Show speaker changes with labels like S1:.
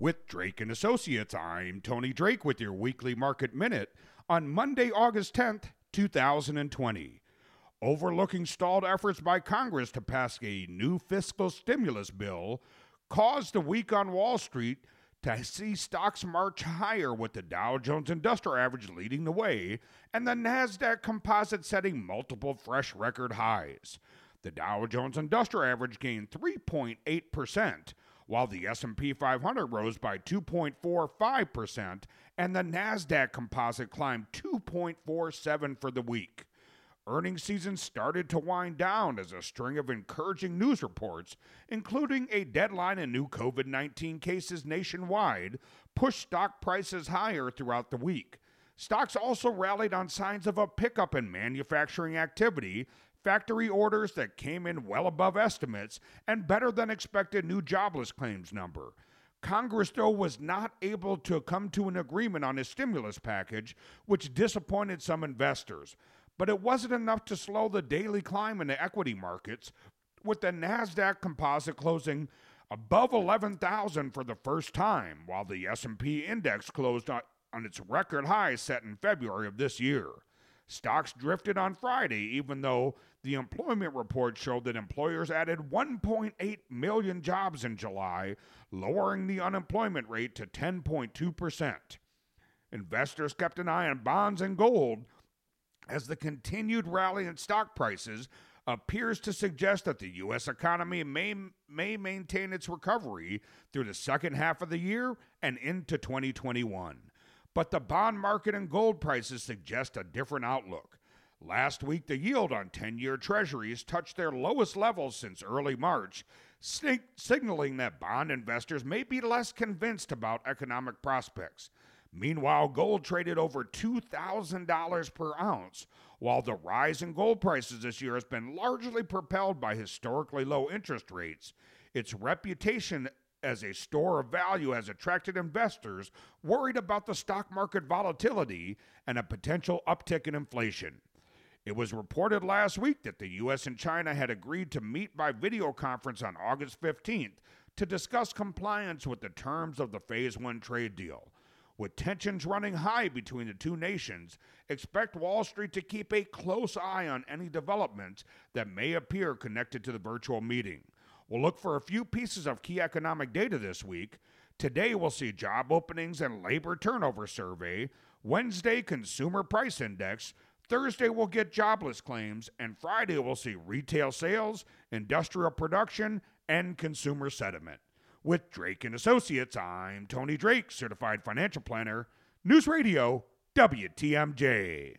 S1: With Drake and Associates, I'm Tony Drake with your weekly market minute on Monday, August 10th, 2020. Overlooking stalled efforts by Congress to pass a new fiscal stimulus bill caused a week on Wall Street to see stocks march higher with the Dow Jones Industrial Average leading the way and the Nasdaq Composite setting multiple fresh record highs. The Dow Jones Industrial Average gained 3.8%, while the S&P 500 rose by 2.45% and the Nasdaq Composite climbed 2.47 for the week. Earnings season started to wind down as a string of encouraging news reports, including a deadline in new COVID 19 cases nationwide, pushed stock prices higher throughout the week. Stocks also rallied on signs of a pickup in manufacturing activity, factory orders that came in well above estimates, and better than expected new jobless claims number. Congress, though, was not able to come to an agreement on a stimulus package, which disappointed some investors but it wasn't enough to slow the daily climb in the equity markets, with the Nasdaq Composite closing above 11,000 for the first time, while the S&P index closed on, its record high set in February of this year. Stocks drifted on Friday, even though the employment report showed that employers added 1.8 million jobs in July, lowering the unemployment rate to 10.2%. Investors kept an eye on bonds and gold, as the continued rally in stock prices appears to suggest that the U.S. economy may, may maintain its recovery through the second half of the year and into 2021. But the bond market and gold prices suggest a different outlook. Last week, the yield on 10 year treasuries touched their lowest levels since early March, sig- signaling that bond investors may be less convinced about economic prospects. Meanwhile, gold traded over $2,000 per ounce, while the rise in gold prices this year has been largely propelled by historically low interest rates. Its reputation as a store of value has attracted investors worried about the stock market volatility and a potential uptick in inflation. It was reported last week that the U.S. and China had agreed to meet by video conference on August 15th to discuss compliance with the terms of the Phase 1 trade deal. With tensions running high between the two nations, expect Wall Street to keep a close eye on any developments that may appear connected to the virtual meeting. We'll look for a few pieces of key economic data this week. Today, we'll see job openings and labor turnover survey. Wednesday, consumer price index. Thursday, we'll get jobless claims. And Friday, we'll see retail sales, industrial production, and consumer sentiment. With Drake and Associates, I'm Tony Drake, certified financial planner, News Radio, WTMJ.